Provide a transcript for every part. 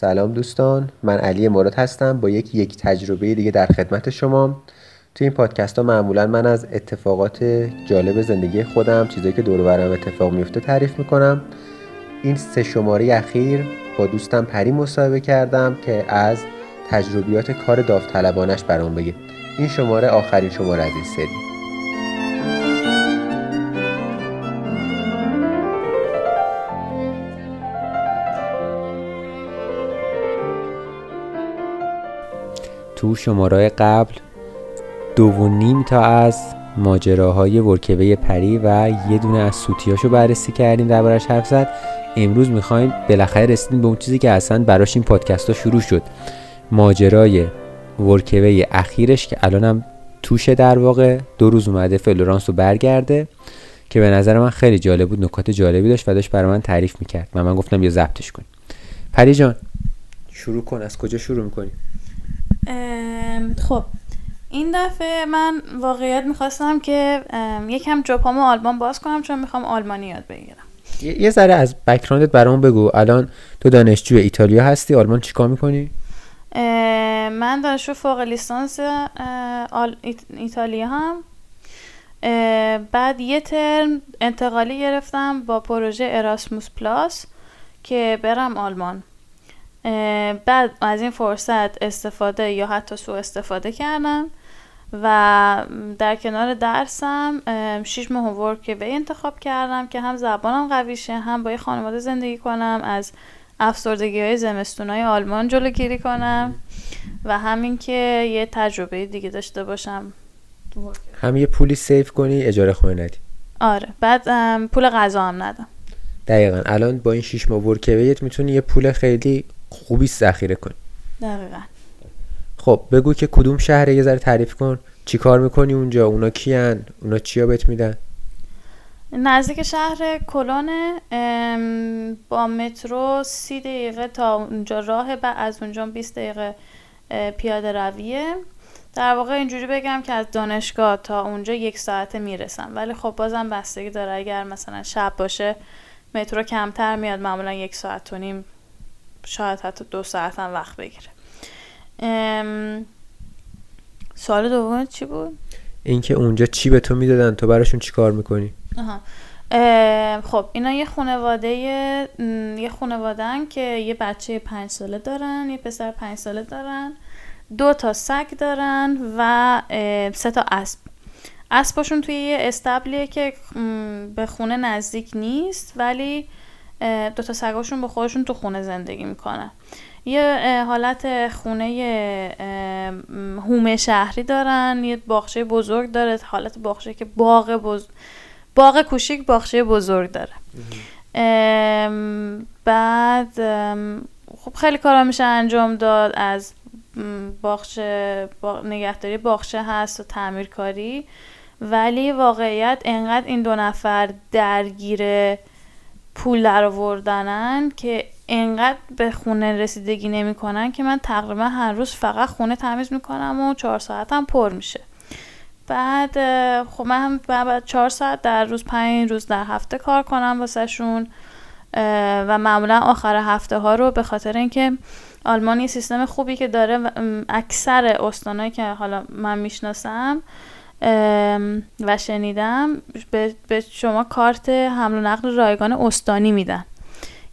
سلام دوستان من علی مراد هستم با یک یک تجربه دیگه در خدمت شما. تو این پادکست ها معمولا من از اتفاقات جالب زندگی خودم چیزایی که دور برم اتفاق میفته تعریف می‌کنم. این سه شماره اخیر با دوستم پری مصاحبه کردم که از تجربیات کار داوطلبانش برام بگه. این شماره آخرین شماره از این سری. تو شماره قبل دو و نیم تا از ماجراهای ورکبه پری و یه دونه از سوتیاشو بررسی کردیم دربارش حرف زد. امروز می‌خوایم بالاخره رسیدیم به اون چیزی که اصلا براش این پادکست ها شروع شد. ماجرای ورکبه اخیرش که الانم توشه در واقع. دو روز اومده فلورانس رو برگرده که به نظر من خیلی جالب بود نکات جالبی داشت و داشت برای من تعریف می‌کرد. و من گفتم یه ضبطش کن. پری جان شروع کن. از کجا شروع می‌کنی؟ خب این دفعه من واقعیت می‌خواستم که یکم جپامو آلمان باز کنم چون می‌خوام آلمانی یاد بگیرم. یه ذره از بکراندت برام بگو. الان تو دانشجو ایتالیا هستی آلمان چیکار می‌کنی؟ من دانشجو فوق لیسانس ایتالیا هم. بعد یه ترم انتقالی گرفتم با پروژه اراسموس پلاس که برم آلمان. بعد از این فرصت استفاده یا حتی سوء استفاده کردم و در کنار درسم شیش ماه ورک به انتخاب کردم که هم زبانم قویشه هم با یه خانواده زندگی کنم از افسردگی های زمستون های آلمان جلوگیری کنم و همین که یه تجربه دیگه داشته باشم. هم یه پولی سیف کنی اجاره خونه ندی. آره بعد پول غذا هم ندم. دقیقا. الان با این شیش ماه ورکویت می‌تونی یه پول خیلی خوبی ذخیره کنی. دقیقا. خب بگو که کدوم شهره یه ذره تعریف کن. چی کار می‌کنی اونجا؟ اونا کیان؟ اونا چیا بهت میدن؟ نزدیک شهر کلونه با مترو سی دقیقه تا اونجا راه و از اونجا 20 دقیقه پیاده رویه. در واقع اینجوری بگم که از دانشگاه تا اونجا یک ساعته می‌رسم. ولی خب بازم بستگی داره. اگر مثلا شب باشه مترو کمتر میاد معمولا یک ساعت و نیم شاید حتی دو ساعت هم وقت بگیره سوال دوم چی بود؟ اینکه اونجا چی به تو می‌دادن تو براشون چی کار می‌کنی؟ خب اینا یه خانواده یه خانوادن که یه بچه پنج ساله دارن یه پسر پنج ساله دارن دو تا سگ دارن و سه تا اسب اسباشون توی یه استبلیه که به خونه نزدیک نیست ولی دو تا سگاشون به خودشون تو خونه زندگی می‌کنن. یه حالت خونه هومه شهری دارن یه باغچه بزرگ داره حالت باغچه که باغ بز... باغ کوچیک باغچه بزرگ داره. بعد خب خیلی کارا میشه انجام داد از باغچه نگهداری باغچه هست و تعمیرکاری. ولی واقعیت انقدر این دو نفر درگیر پول در آوردنن که انقدر به خونه رسیدگی نمی‌کنن که من تقریبا هر روز فقط خونه تمیز می‌کنم و چهار ساعتم پر میشه. بعد خب من بعد چهار ساعت در روز پنج روز در هفته کار کنم واسه شون و معمولا آخر هفته ها رو به خاطر اینکه آلمان یه سیستم خوبی که داره اکثر استانایی که حالا من می‌شناسم و شنیدم به شما کارت حمل و نقل رایگان استانی میدن.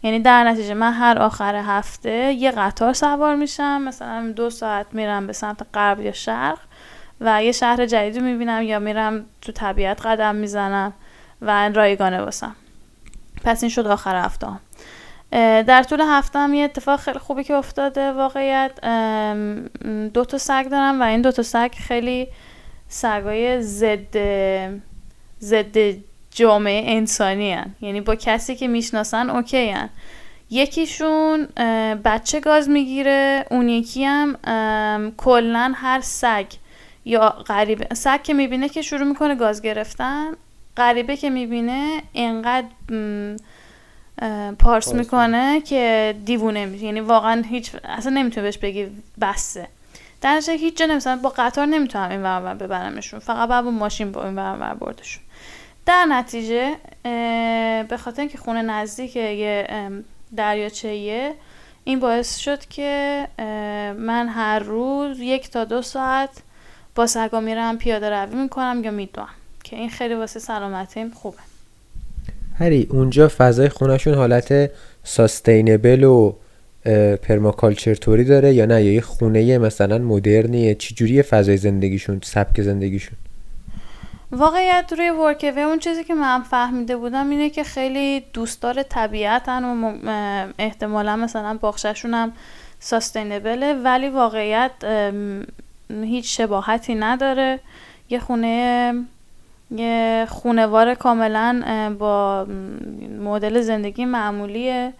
یعنی در نتیجه من هر آخر هفته یه قطار سوار میشم. مثلا دو ساعت میرم به سمت غرب یا شرق و یه شهر جدید می‌بینم یا میرم تو طبیعت قدم می‌زنم و رایگانه واسم پس این شد آخر هفته. در طول هفته هم یه اتفاق خیلی خوبی که افتاده واقعیت. دو تا سگ دارم و این دو تا سگ خیلی سگای ضد ضد جامعه انسانی هن. یعنی با کسی که می‌شناسن اوکی هن. یکیشون بچه گاز می‌گیره اون یکی هم کلا هر سگ یا غریبه سگ که می‌بینه که شروع می‌کنه گاز گرفتن غریبه که می‌بینه انقدر پارس می‌کنه که دیوونه میشه یعنی واقعا هیچ اصلا نمی‌تونه بهش بگی بسه در هیچ جا نمی‌تونم با قطار نمی‌تونم این ور ببرمشون. فقط باید با ماشین با این ور بردشون. در نتیجه به خاطر اینکه خونه نزدیک یه دریاچهیه این باعث شد که من هر روز یک تا دو ساعت با سگا میرم پیاده روی می‌کنم یا میدوم که این خیلی واسه سلامتیم خوبه. هری اونجا فضای خونشون حالت ساستینبل و پرماکالچر توری داره یا نه؟ یا یه خونه مثلا مدرنیه چجوری فضای زندگیشون سبک زندگیشون؟ واقعیت روی ورکوه اون چیزی که من فهمیده بودم اینه که خیلی دوستدار طبیعتن و احتمالا مثلا باخششون هم ساستینبله ولی واقعیت هیچ شباهتی نداره. یه خونه یه خونوار کاملا با مدل زندگی معمولیه.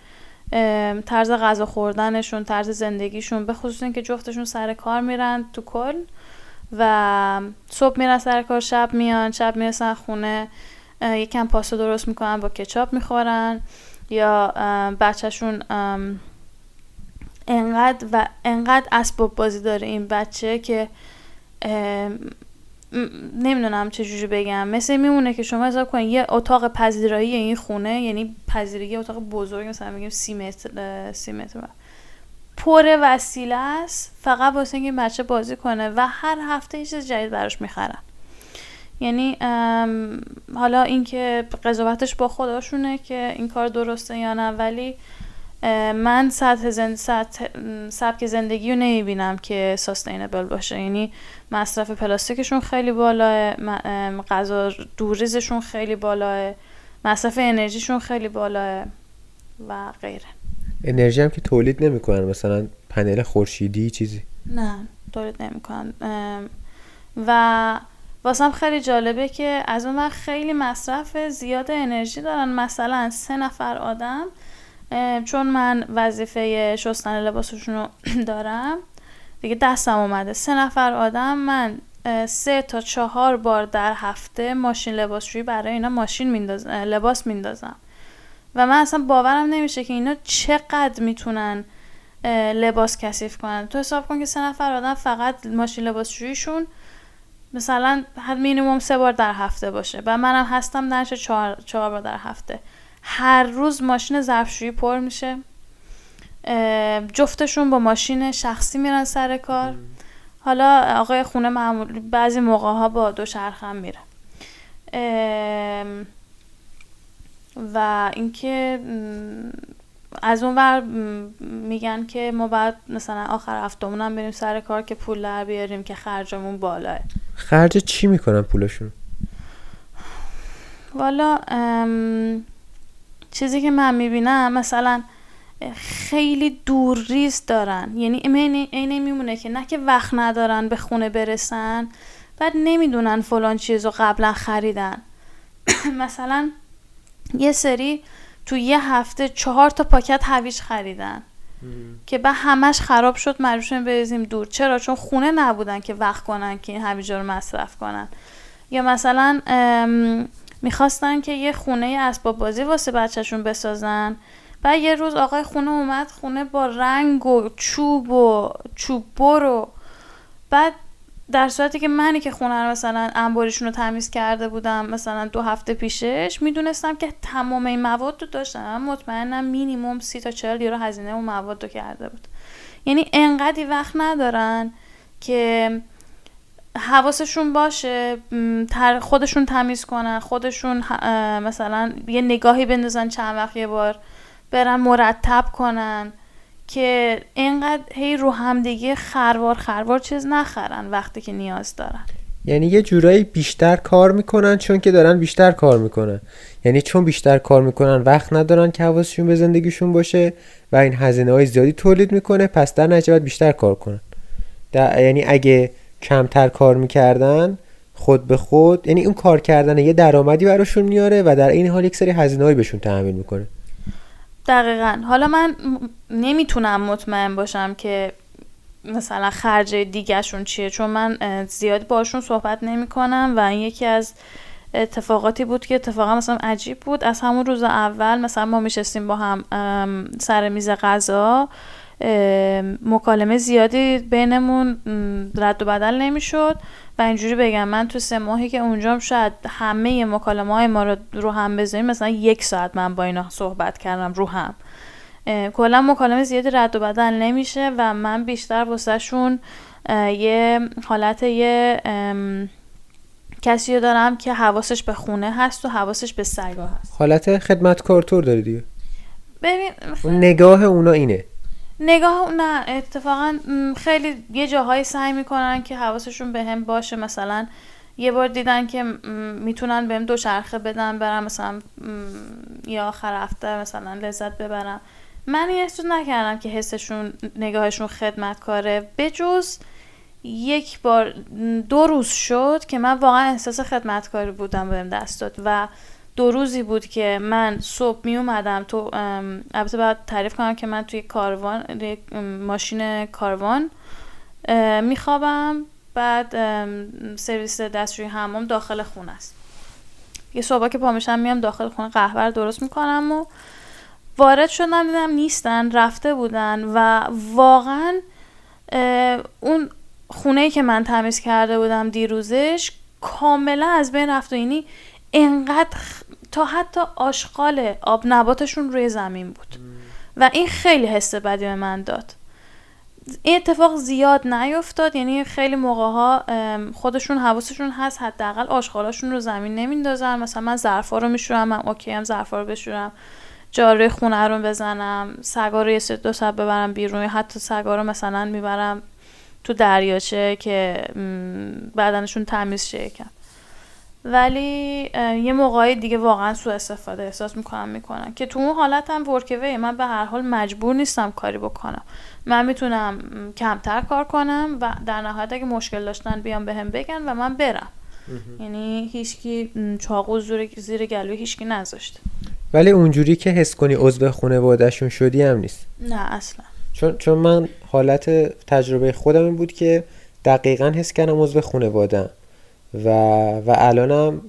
طرز غذا خوردنشون طرز زندگیشون به خصوص اینکه جفتشون سر کار میرن تو کل و صبح میرن سر کار شب میان شب می‌رسن خونه یکم پاستا درست می‌کنن با کچاپ می‌خورن یا بچهشون انقدر و انقدر اسباب بازی داره این بچه که نمی‌دونم چجوری بگم. مثل میمونه که شما حساب کنید یه اتاق پذیرایی این خونه یعنی پذیرایی اتاق بزرگ مثلا میگیم سی متر سی متر پر وسیله است. فقط واسه اینکه بچه بازی کنه و هر هفته یه چیز جدید براش می‌خرن. یعنی حالا اینکه قضاوتش با خداشونه که این کار درسته یا نه ولی من سطح زند... سطح... سبک زندگی رو نمی‌بینم که ساستینبل باشه. یعنی مصرف پلاستیکشون خیلی بالاه غذا دوریزشون خیلی بالاه مصرف انرژیشون خیلی بالاه و غیره. انرژی هم که تولید نمی‌کنن مثلا پنل خورشیدی چیزی؟ نه تولید نمی‌کنن. و واسم خیلی جالبه که از اون خیلی مصرف زیاد انرژی دارن. مثلا سه نفر آدم چون من وظیفه شستن لباسشون رو دارم دیگه دستم اومده. سه نفر آدم من سه تا چهار بار در هفته ماشین لباسشویی برای اینا ماشین میندازم لباس میندازم. و من اصلا باورم نمیشه که اینا چقدر می‌تونن لباس کثیف کنن. تو حساب کن که سه نفر آدم فقط ماشین لباسشوییشون مثلا حد مینیموم سه بار در هفته باشه. و منم هستم درش چهار, چهار بار در هفته. هر روز ماشین ظرفشویی پر میشه. جفتشون با ماشین شخصی میرن سر کار. حالا آقای خونه معمول بعضی موقع ها با دو هم میره. و اینکه از اون ور میگن که ما باید مثلا آخر هفتمون هم بریم سر کار که پول در بیاریم که خرجمون بالاه. خرج چی می‌کنن پولشون؟ والا چیزی که من می‌بینم مثلا خیلی دور ریز دارن. یعنی اینه میمونه که نه که وقت ندارن به خونه برسن بعد نمی‌دونن فلان چیز رو قبلا خریدن. مثلا یه سری تو یه هفته چهار تا پاکت هویج خریدن. که به همش خراب شد مجبورشون بریزیم دور. چرا؟ چون خونه نبودن که وقت کنن که این هویجا رو مصرف کنن. یا مثلا می‌خواستن که یه خونه اسباب بازی واسه بچهشون بسازن. بعد یه روز آقای خونه اومد خونه با رنگ و چوب و چوب برو بعد در صورتی که منی که خونه رو مثلا انباریشون رو تمیز کرده بودم مثلا دو هفته پیشش می‌دونستم که تمام این مواد رو داشتم. مطمئنم مینیموم سی تا چهل یورو هزینه اون مواد رو کرده بود. یعنی انقدی وقت ندارن که حواسشون باشه خودشون تمیز کنن خودشون مثلا یه نگاهی بندازن چند وقت یه بار برن مرتب کنن که اینقدر هی رو همدیگه خروار خروار چیز نخرن وقتی که نیاز دارن. یعنی یه جورایی بیشتر کار می‌کنن چون که دارن بیشتر کار می‌کنن. یعنی چون بیشتر کار می‌کنن وقت ندارن که حواسشون به زندگیشون باشه و این هزینه های زیادی تولید می‌کنه پس در نتیجه بیشتر کار کنن. یعنی اگه کمتر کار می‌کردن خود به خود. یعنی اون کار کردن یه درآمدی براشون میاره و در این حال یک سری هزینه‌ای بهشون تحمیل می‌کنه. دقیقا. حالا من نمی‌تونم مطمئن باشم که مثلا خرج دیگهشون چیه چون من زیاد باشون صحبت نمی کنم و این یکی از اتفاقاتی بود که اتفاقا مثلا عجیب بود. از همون روز اول مثلا ما میشستیم با هم سر میز غذا. مکالمه زیادی بینمون رد و بدل نمی‌شد و اینجوری بگم من تو سه ماهی که اونجام شاید همه مکالمه های ما رو رو هم بذاریم مثلا یک ساعت من با اینا صحبت کردم رو هم. کلا مکالمه زیادی رد و بدل نمیشه و من بیشتر واسهشون یه حالت یه کسی رو دارم که حواسش به خونه هست و حواسش به سگا هست. حالت خدمتکار طور داری دیگه. ببین نگاه اونا اینه. نگاه نه اتفاقا خیلی یه جاهایی سعی می‌کنن که حواسشون به هم باشه. مثلا یه بار دیدن که می‌تونن بهم دو چرخه بدن برم مثلا یا آخر هفته مثلا لذت ببرم. من این احساس نکردم که حسشون نگاهشون خدمتکاره. به جز یک بار دو روز شد که من واقعا احساس خدمتکاری بودم بهم دست داد. و دو روزی بود که من صبح می اومدم تو البته باید تعریف کنم که من توی کاروان ماشین کاروان میخوابم بعد سرویس دستشویی حمام داخل خونه است. یه صبح که پا میام داخل خونه قهوه درست می‌کنم و وارد شدم دیدم نیستن رفته بودن و واقعا اون خونه ای که من تمیز کرده بودم دیروزش کاملا از بین رفت و اینی انقدر تا حتی آشغال آب نباتشون روی زمین بود. و این خیلی حس بدی به من داد. این اتفاق زیاد نیفتاد یعنی خیلی موقع ها خودشون حواسشون هست حداقل آشغالاشون رو زمین نمیندازن. مثلا من ظرفا رو میشورم من اوکی هم ظرفا رو بشورم. جاروی خونه رو بزنم سگا رو یه سه دو ساعت ببرم بیرون حتی سگا رو مثلا می‌برم تو دریاچه که بدنشون تمیز شه یکم ولی یه موقعی دیگه واقعا سو استفاده احساس می‌کنم می‌کنم که تو اون حالت هم ورکوی من به هر حال مجبور نیستم کاری بکنم. من می‌تونم کمتر کار کنم و در نهایت اگه مشکل داشتن بیام بهم به بگن و من برم. یعنی هیچکی چاقو زیر, زیر گلوی هیچکی نذاشته. ولی اونجوری که حس کنی عضو خانوادهشون شدی هم نیست. نه اصلا. چون چون من حالت تجربه خودم این بود که دقیقا حس کردم عضو خانوادم و و الانم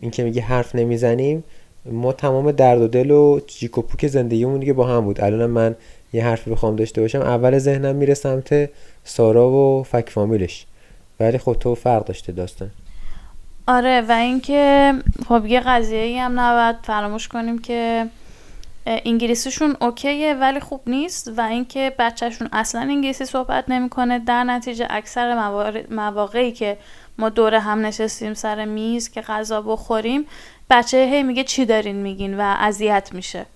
این که میگه حرف نمی‌زنیم ما تمام درد و دل و جیک و پوک زندگیمون دیگه با هم بود. الانم من یه حرفی بخوام داشته باشم. اول ذهنم میره سمت سارا و فک فامیلش. ولی خب تو فرق داشته داستان. آره و اینکه خب یه قضیه ای هم نباید فراموش کنیم که انگلیسیشون اوکیه ولی خوب نیست و اینکه بچهشون اصلا انگلیسی صحبت نمی‌کنه. در نتیجه اکثر مواقعی که ما دور هم نشستیم سر میز که غذا بخوریم بچه هی میگه چی دارین میگین و اذیت میشه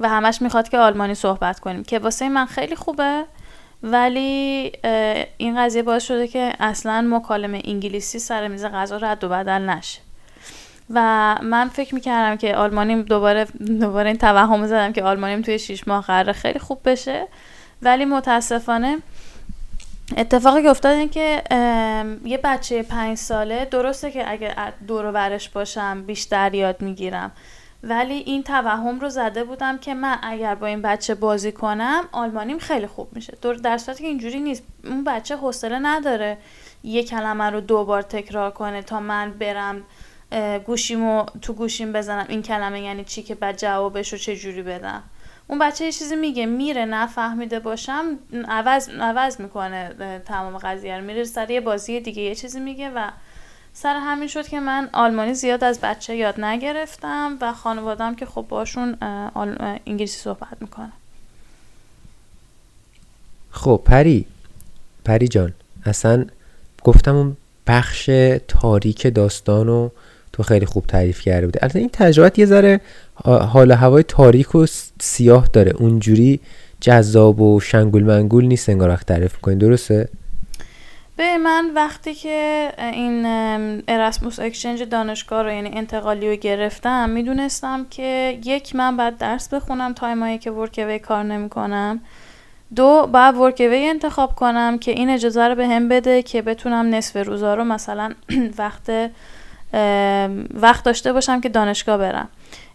و همش می‌خواد که آلمانی صحبت کنیم که واسه من خیلی خوبه. ولی این قضیه باعث شده که اصلا مکالمه انگلیسی سر میز غذا رد و بدل نشه. و من فکر می‌کردم که آلمانیم دوباره دوباره این توهم زدم که آلمانیم توی شیش ماه قراره خیلی خوب بشه. ولی متاسفانه اتفاقی که افتاد این که یه بچه پنج ساله درسته که اگه دور ورش باشم بیشتر یاد می‌گیرم. ولی این توهم رو زده بودم که من اگر با این بچه بازی کنم آلمانیم خیلی خوب میشه. در صورتی که اینجوری نیست. اون بچه حوصله نداره یه کلمه رو دوبار تکرار کنه تا من برم گوشیمو تو گوشیم بزنم. این کلمه یعنی چی که بعد جوابش رو چجوری بدم. اون بچه یه چیزی میگه میره نفهمیده باشم عوض, عوض می‌کنه تمام قضیه رو. میره سر یه بازی دیگه یه چیزی میگه و سر همین شد که من آلمانی زیاد از بچه یاد نگرفتم و خانوادم که خب باشون انگلیسی صحبت می‌کنم خب پری پری جان اصلا گفتم اون بخش تاریک داستان تو خیلی خوب تعریف کرده بوده البته این تجربه یه ذره حال هوای تاریک و سیاه داره. اونجوری جذاب و شنگول منگول نیست انگار تعریف کنین درسته؟ به من وقتی که این Erasmus exchange دانشگاه رو یعنی انتقالی رو گرفتم می‌دونستم که یک من باید درس بخونم time ایی که Workaway کار نمی‌کنم. دو باید Workaway انتخاب کنم که این اجازه رو بهم بده که بتونم نصف روزا رو مثلا وقت وقت داشته باشم که دانشگاه برم.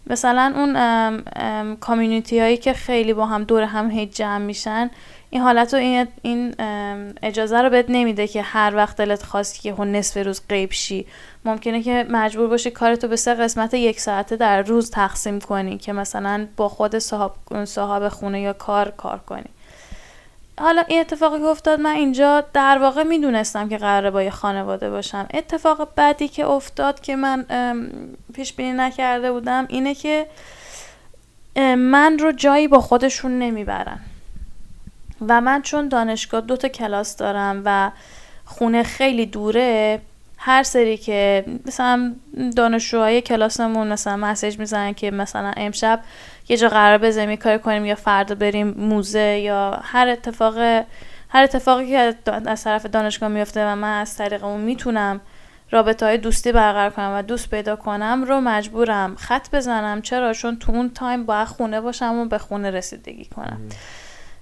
مثلا اون community هایی که خیلی با هم دور هم هی جمع میشن این حالت رو این, این اجازه رو بهت نمیده که هر وقت دلت خواستی که نصف روز قیب شی. ممکنه که مجبور باشی کارتو به سه قسمت یک ساعته در روز تقسیم کنی که مثلا با خود صاحب, صاحب خونه یا کار کار کنی. حالا این اتفاقی که افتاد من اینجا در واقع می‌دونستم که قراره با یه خانواده باشم. اتفاق بعدی که افتاد که من پیش بینی نکرده بودم اینه که من رو جایی با خودشون نمی‌برن. و من چون دانشگاه دو تا کلاس دارم و خونه خیلی دوره هر سری که مثلا دانشجوهای کلاسمون مثلا مسیج می‌زنن که مثلا امشب یه جا قرار بزنیم کار کنیم یا فردا بریم موزه یا هر اتفاق هر اتفاقی که از طرف دانشگاه میفته و من از طریق اون می‌تونم رابطه های دوستی برقرار کنم و دوست پیدا کنم رو مجبورم خط بزنم. چرا؟ چون تو اون تایم باید خونه باشم و به خونه رسیدگی کنم.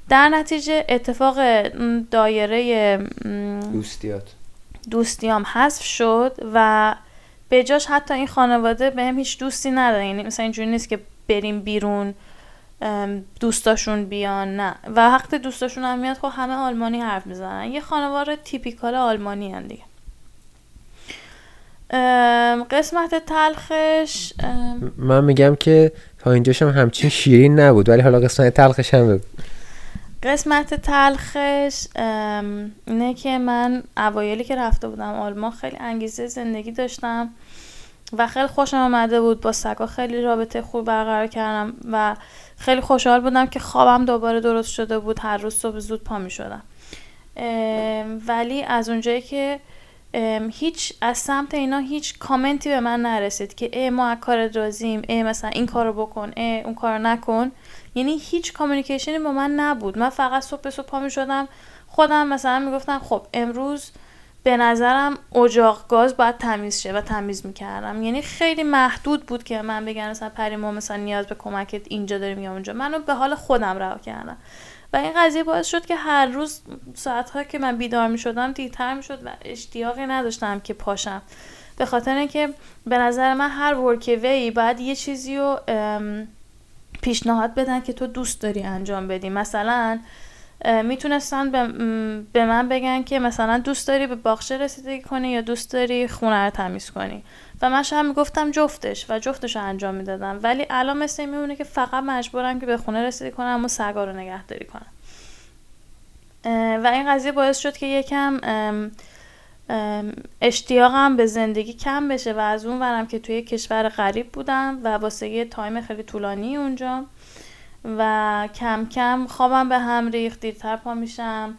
در نتیجه اتفاق دایره دوستیات. دوستیام حذف شد و به جاش حتی این خانواده به هم هیچ دوستی نداره یعنی مثلا اینجوری نیست که بریم بیرون دوستاشون بیان نه. و وقتی دوستاشون هم میاد خب همه آلمانی حرف می‌زنن. یه خانواده تیپیکال آلمانی هن دیگه. قسمت تلخش من میگم که تا اینجاشم همچین شیرین نبود ولی حالا قسمت تلخش هم بگو قسمت تلخش اینه که من اوایلی که رفته بودم آلمان خیلی انگیزه زندگی داشتم و خیلی خوشم آمده بود. با سگا خیلی رابطه خوب برقرار کردم و خیلی خوشحال بودم که خوابم دوباره درست شده بود. هر روز صبح زود پا می شدم ولی از اونجایی که هیچ از سمت اینا هیچ کامنتی به من نرسید که ای ما از کار رازیم ای مثلا این کارو بکن ای اون کارو نکن. یعنی هیچ کامیکیشنی با من نبود. من فقط صبح به صبح پا می شدم. خودم مثلا می‌گفتم خب امروز به نظرم اجاق گاز باید تمیز شه و تمیز می‌کردم یعنی خیلی محدود بود که من بگم مثلا پری مثلا نیاز به کمکت اینجا داریم یا اونجا. منو به حال خودم رها کردم و این قضیه باعث شد که هر روز ساعتها که من بیدار می شدم دیرتر می شد و اشتیاقی نداشتم که پاشم. به خاطر اینکه به نظر من هر ورکوی باید یه چیزی رو پیشنهاد بدن که تو دوست داری انجام بدی. مثلا می‌تونستن به من بگن که مثلا دوست داری به باغچه رسیدگی کنی یا دوست داری خونه رو تمیز کنی. و من شاید می‌گفتم جفتش و جفتش رو انجام می‌دادم. ولی الان مثل میمونه که فقط مجبورم که به خونه رسیدگی کنم و سگا رو نگهداری کنم. و این قضیه باعث شد که یکم اشتیاقم به زندگی کم بشه و از اون ورم که توی کشور غریب بودم و واسه یه تایم خیلی طولانی اونجا. و کم کم خوابم به هم ریخت دیرتر پا میشم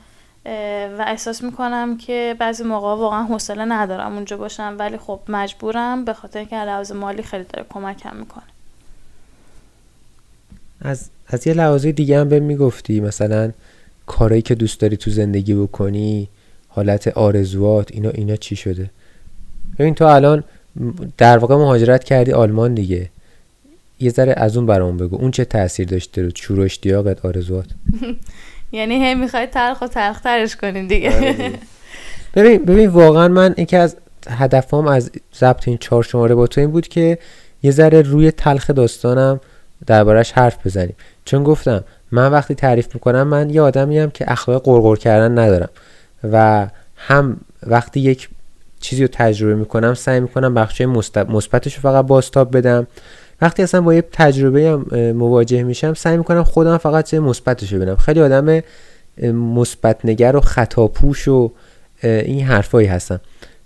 و احساس می‌کنم که بعضی موقع واقعا حوصله ندارم اونجا باشم ولی خب مجبورم به خاطر اینکه لحاظ مالی خیلی داره کمکم می‌کنه. از از یه لحاظ دیگه هم به می‌گفتی مثلا کارایی که دوست داری تو زندگی بکنی حالت آرزوات اینا اینا چی شده؟ ببین تو الان در واقع مهاجرت کردی آلمان دیگه. یه ذره از اون برام بگو. اون چه تاثیر داشته رو شور اشتیاقت آرزوات یعنی هی می‌خوای تلخ و تلخ ترش کنین دیگه. آره ببین ببین واقعا من یکی از هدفام از ضبط این چهار شماره با تو این بود که یه ذره روی تلخ داستانم دربارش حرف بزنیم. چون گفتم من وقتی تعریف می‌کنم من یه آدمی که اخلاق قرقر کردن ندارم. و هم وقتی یک چیزی رو تجربه می‌کنم سعی می‌کنم بخشای مثبتش رو فقط باستاب بدم. وقتی اصلا با یه تجربه مواجه میشم سعی می‌کنم خودم فقط چه مثبتش ببینم. خیلی آدم مثبت نگر و خطاپوش و این حرفایی هستم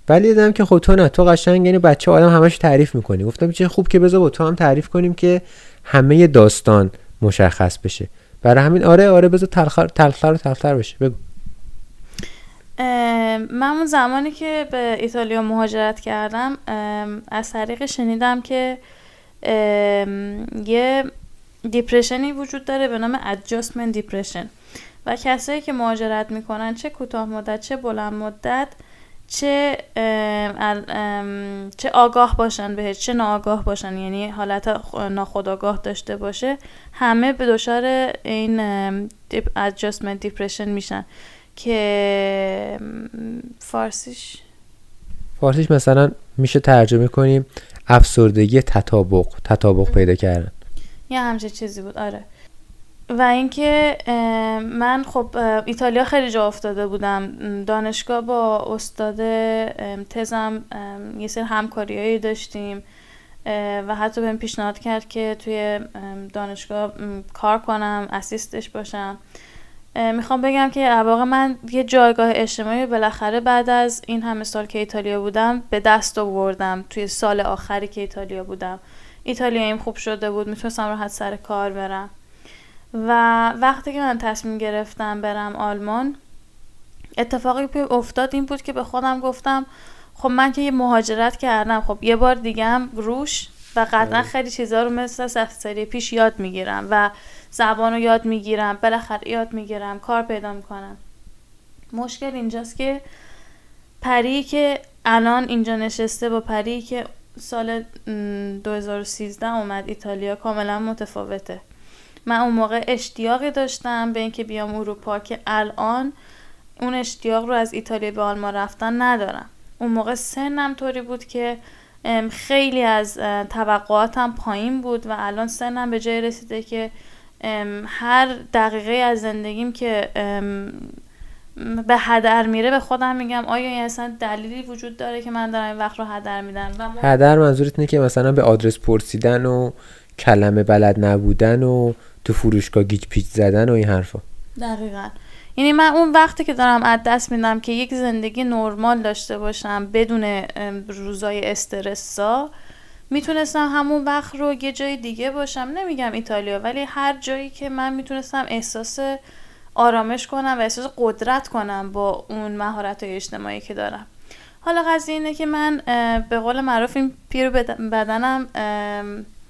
ولی دیدم که خب تو نه تو قشنگ یعنی بچه آدم همش تعریف می‌کنی. گفتم چه خوب که بذار با تو هم تعریف کنیم که همه داستان مشخص بشه. برای همین آره آره بذار تلخر تلخر تلخر بشه. بگو. من اون زمانی که به ایتالیا مهاجرت کردم از طریق شنیدم که یه دیپرشنی وجود داره به نام adjustment depression. و کسایی که مهاجرت می‌کنن چه کوتاه مدت چه بلند مدت چه چه آگاه باشن بهش چه ناآگاه باشن یعنی حالت ناخودآگاه داشته باشه همه به دچار این adjustment depression میشن. که فارسیش؟ فارسیش مثلا میشه ترجمه کنیم افسردگی تطابق تطابق پیدا کردن. یه همچه چیزی بود آره. و اینکه من خب ایتالیا خیلی جا افتاده بودم. دانشگاه با استاد تزم یه سری همکاریایی داشتیم. و حتی بهم پیشنهاد کرد که توی دانشگاه کار کنم اسیستش باشم. می‌خوام بگم که واقع من یه جایگاه اجتماعی بالاخره بعد از این همه سال که ایتالیا بودم به دست آوردم. توی سال آخری که ایتالیا بودم. ایتالیاییم خوب شده بود می‌تونستم راحت سر کار برم. و وقتی که من تصمیم گرفتم برم آلمان اتفاقی که افتاد این بود که به خودم گفتم خب من که یه مهاجرت کردم خب یه بار دیگه هم روش و قطعا آره. خیلی چیزها رو مثل سری پیش یاد می‌گیرم. و زبان رو یاد می‌گیرم بالاخره یاد می‌گیرم کار پیدا می‌کنم. مشکل اینجاست که پری که الان اینجا نشسته با پری که سال 2013 اومد ایتالیا کاملا متفاوته. من اون موقع اشتیاقی داشتم به اینکه بیام اروپا که الان اون اشتیاق رو از ایتالیا به آلمان رفتن ندارم. اون موقع سنم طوری بود که خیلی از توقعاتم پایین بود و الان سنم به جای رسیده که هر دقیقه از زندگیم که به هدر میره به خودم میگم آیا این اصلا دلیلی وجود داره که من دارم این وقت رو هدر میدم؟ و هدر منظورت اینه که مثلا به آدرس پرسیدن و کلمه بلد نبودن و تو فروشگاه گیج پیچ زدن و این حرفا. دقیقا. یعنی من اون وقتی که دارم از دست میدم که یک زندگی نرمال داشته باشم بدون روزای استرسا می‌تونستم همون وقت رو یه جای دیگه باشم. نمیگم ایتالیا ولی هر جایی که من می‌تونستم احساس آرامش کنم و احساس قدرت کنم با اون مهارت اجتماعی که دارم. حالا قضیه اینه که من به قول معروف این پیرو بدنم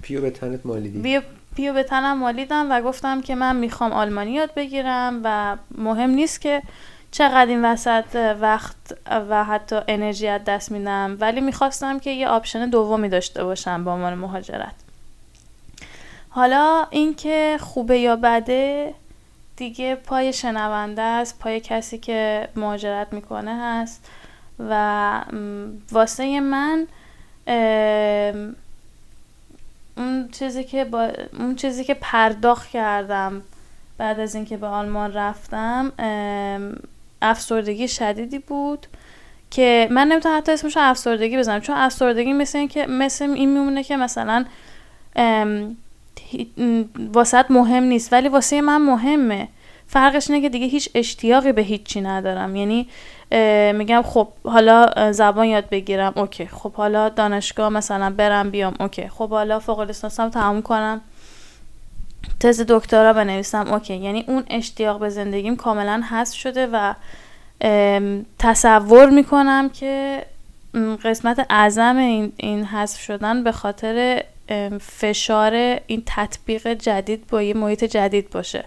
پیو به تنت مالیدی پیهو به تنم مالیدم و گفتم که من می‌خوام آلمانی یاد بگیرم و مهم نیست که چقدر این وسط وقت و حتی انرژی از دست میدم ولی می‌خواستم که یه option دومی داشته باشم با عنوان مهاجرت. حالا اینکه خوبه یا بده دیگه پای شنونده است پای کسی که مهاجرت می‌کنه هست و واسه من اون چیزی که با اون چیزی که پرداخت کردم بعد از اینکه به آلمان رفتم افسردگی شدیدی بود که من نمی‌تونم حتی اسمش افسردگی بزنم چون افسردگی مثل این که مثل این میمونه که مثلا واسط مهم نیست ولی واسه من مهمه. فرقش اینه که دیگه هیچ اشتیاقی به هیچی ندارم. یعنی میگم خب حالا زبان یاد بگیرم اوکی. خب حالا دانشگاه مثلا برم بیام اوکی. خب حالا فوق لیسانسم تموم کنم. تز دکترا بنویسم. اوکی یعنی اون اشتیاق به زندگیم کاملا حذف شده و تصور می‌کنم که قسمت اعظم این, این حذف شدن به خاطر فشار این تطبیق جدید با یه محیط جدید باشه.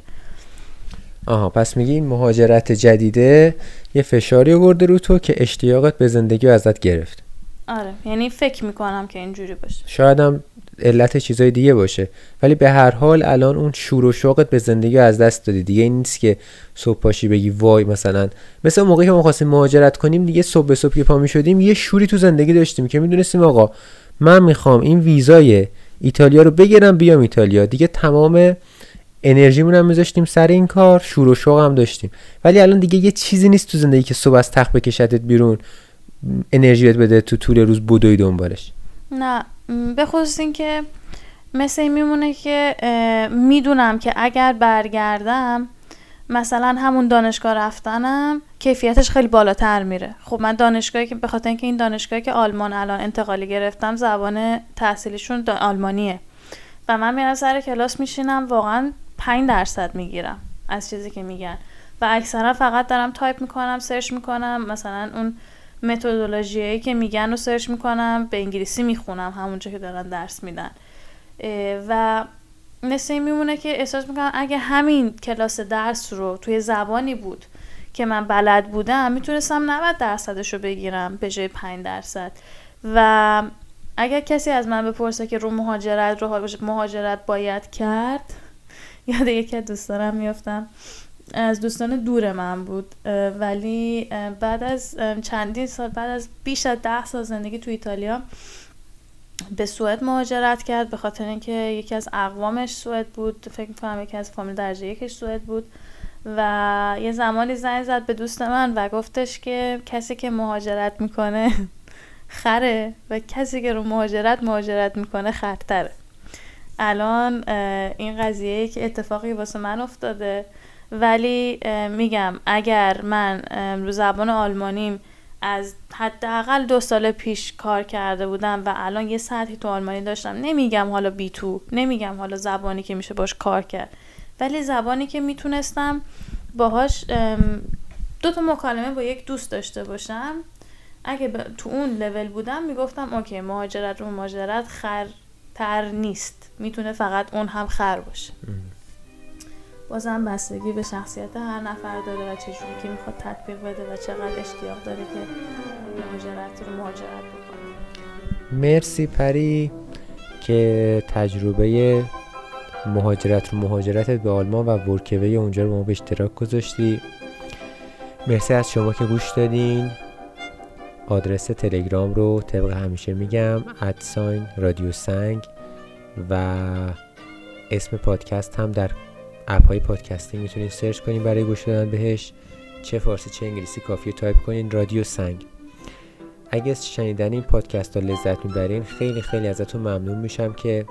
آها پس میگی این مهاجرت جدیده یه فشاری آورده رو تو که اشتیاقت به زندگی ازت گرفت. آره یعنی فکر می‌کنم که اینجوری باشه. شاید هم علت چیزای دیگه باشه. ولی به هر حال الان اون شور و شوقت به زندگی از دست دادی. دیگه این نیست که صبح پاشی بگی وای مثلا. مثل موقعی که ما خواستیم مهاجرت کنیم دیگه صبح به صبح که پا شدیم یه شوری تو زندگی داشتیم که می‌دونستیم آقا من می‌خوام این ویزای ایتالیا رو بگیرم بیام ایتالیا. دیگه تمام انرژیمون هم میذاشتیم سر این کار شور و شوق هم داشتیم. ولی الان دیگه یه چیزی نیست تو زندگی که صبح از تخت بکشتت بیرون انرژیت بده تو طول روز بدوی دنبالش. نه. به خصوص این که مثل این میمونه که می‌دونم که اگر برگردم مثلا همون دانشگاه رفتنم کیفیتش خیلی بالاتر میره. خب من دانشگاهی که به خاطر اینکه این دانشگاهی که آلمان الان انتقالی گرفتم زبان تحصیلیشون آلمانیه. و من میرم سر کلاس میشینم واقعا 5 درصد می‌گیرم از چیزی که میگن. و اکثرا فقط دارم تایپ می‌کنم search می‌کنم مثلا اون متدولوژیایی که میگن رو search می‌کنم به انگلیسی می‌خونم همونجا که دارن درس میدن. و مثل این میمونه که احساس می‌کنم اگه همین کلاس درس رو توی زبانی بود که من بلد بودم می‌تونستم 90 درصدش رو بگیرم به جای 5 درصد. و اگر کسی از من بپرسه که رو مهاجرت رو مهاجرت باید کرد یاد یکی از دوستانم میافتم. از دوستان دور من بود ولی بعد از چندین سال بعد از بیش از ده سال زندگی تو ایتالیا به سوئد مهاجرت کرد به خاطر اینکه یکی از اقوامش سوئد بود فکر می‌کنم یکی از فامیل درجه یکش سوئد بود و یه زمانی زنگ زد به دوست من و گفتش که کسی که مهاجرت می‌کنه خره و کسی که رو مهاجرت مهاجرت می‌کنه خرتره. الان این قضیه که اتفاقی واسه من افتاده ولی میگم اگر من رو زبان آلمانیم از حداقل دو سال پیش کار کرده بودم و الان یه سطحی تو آلمانی داشتم نمیگم حالا بی تو نمیگم حالا زبانی که میشه باش کار کرد ولی زبانی که می‌تونستم باهاش دو تا مکالمه با یک دوست داشته باشم. اگه تو اون لول بودم می‌گفتم اوکی مهاجرت رو مهاجرت خرتر نیست می‌تونه فقط اون هم خر باشه. بازم بستگی به شخصیت هر نفر داره و چجوری که می‌خواد تطبیق بده و چقدر اشتیاق داره که مهاجرت رو مهاجرت بکنه. مرسی پری که تجربه مهاجرت رو مهاجرتت به آلمان و ورکوی اونجا رو ما به اشتراک گذاشتی. مرسی از شما که گوش دادین. آدرس تلگرام رو طبق همیشه میگم ادساین رادیو سنگ و اسم پادکست هم در app های پادکستی می‌تونید search کنین برای گوش دادن بهش. چه فارسی چه انگلیسی کافیه تایپ کنین. رادیو سنگ. اگه شنیدن این پادکست ها لذت می‌برین خیلی خیلی ازتون ممنون میشم که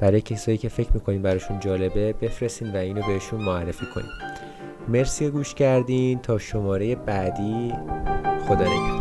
برای کسایی که فکر می‌کنین براشون جالبه بفرستین و اینو بهشون معرفی کنین. مرسی گوش کردین. تا شماره بعدی. خدا نگهدار.